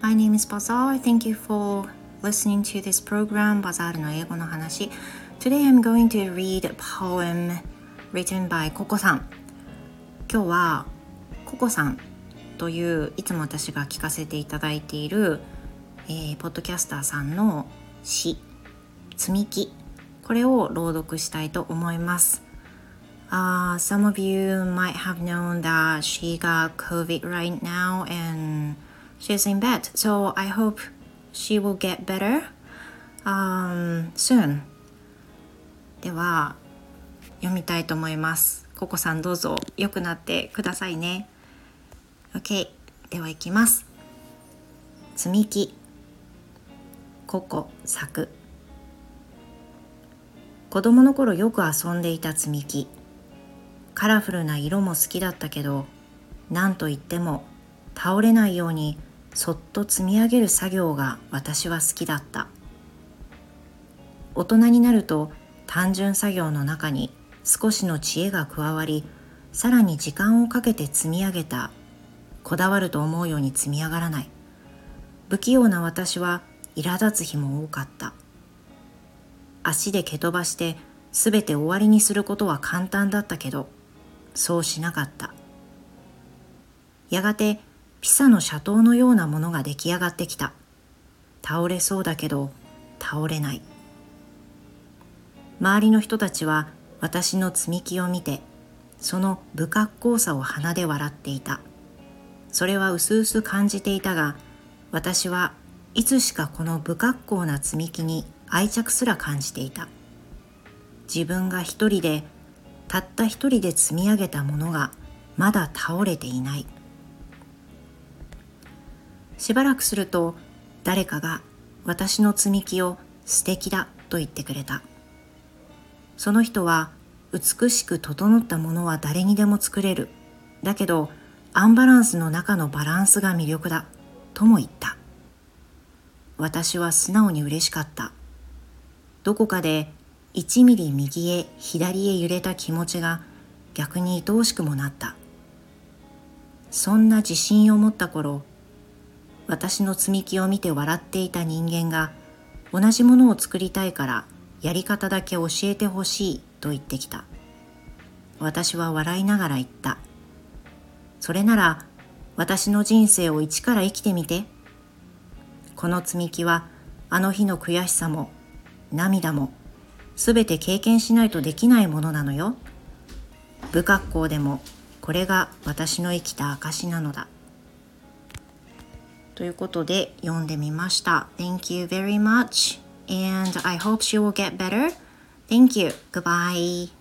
My name is Bazaar. Thank you for listening to this program, Bazaar の英語の話。Today I'm going to read a poem written by ココさん。今日はココさんといういつも私が聞かせていただいている、えー、ポッドキャスターさんの詩「積み木」これを朗読したいと思います。Uh, some of you might have known that she got COVID right now and she's in bed. So I hope she will get better um, soon. では読みたいと思います。ココさんどうぞ良くなってくださいね。OK。では行きます。積み木。ココ咲く。子供の頃よく遊んでいた積み木。カラフルな色も好きだったけど何といっても倒れないようにそっと積み上げる作業が私は好きだった。大人になると単純作業の中に少しの知恵が加わりさらに時間をかけて積み上げたこだわると思うように積み上がらない。不器用な私は苛立つ日も多かった。足で蹴飛ばして全て終わりにすることは簡単だったけどそうしなかった。やがてピサの斜塔のようなものが出来上がってきた。倒れそうだけど倒れない。周りの人たちは私の積み木を見てその不格好さを鼻で笑っていた。それはうすうす感じていたが私はいつしかこの不格好な積み木に愛着すら感じていた。自分が一人でたった一人で積み上げたものがまだ倒れていない。しばらくすると誰かが私の積み木を素敵だと言ってくれた。その人は美しく整ったものは誰にでも作れる。だけどアンバランスの中のバランスが魅力だとも言った。私は素直に嬉しかった。どこかで1ミリ右へ左へ揺れた気持ちが逆に愛おしくもなった。そんな自信を持った頃私の積み木を見て笑っていた人間が同じものを作りたいからやり方だけ教えてほしいと言ってきた。私は笑いながら言った。それなら私の人生を一から生きてみて。この積み木はあの日の悔しさも涙もすべて経験しないとできないものなのよ。不格好でもこれが私の生きた証なのだ。ということで読んでみました。Thank you very much and I hope she will get better. Thank you. Goodbye.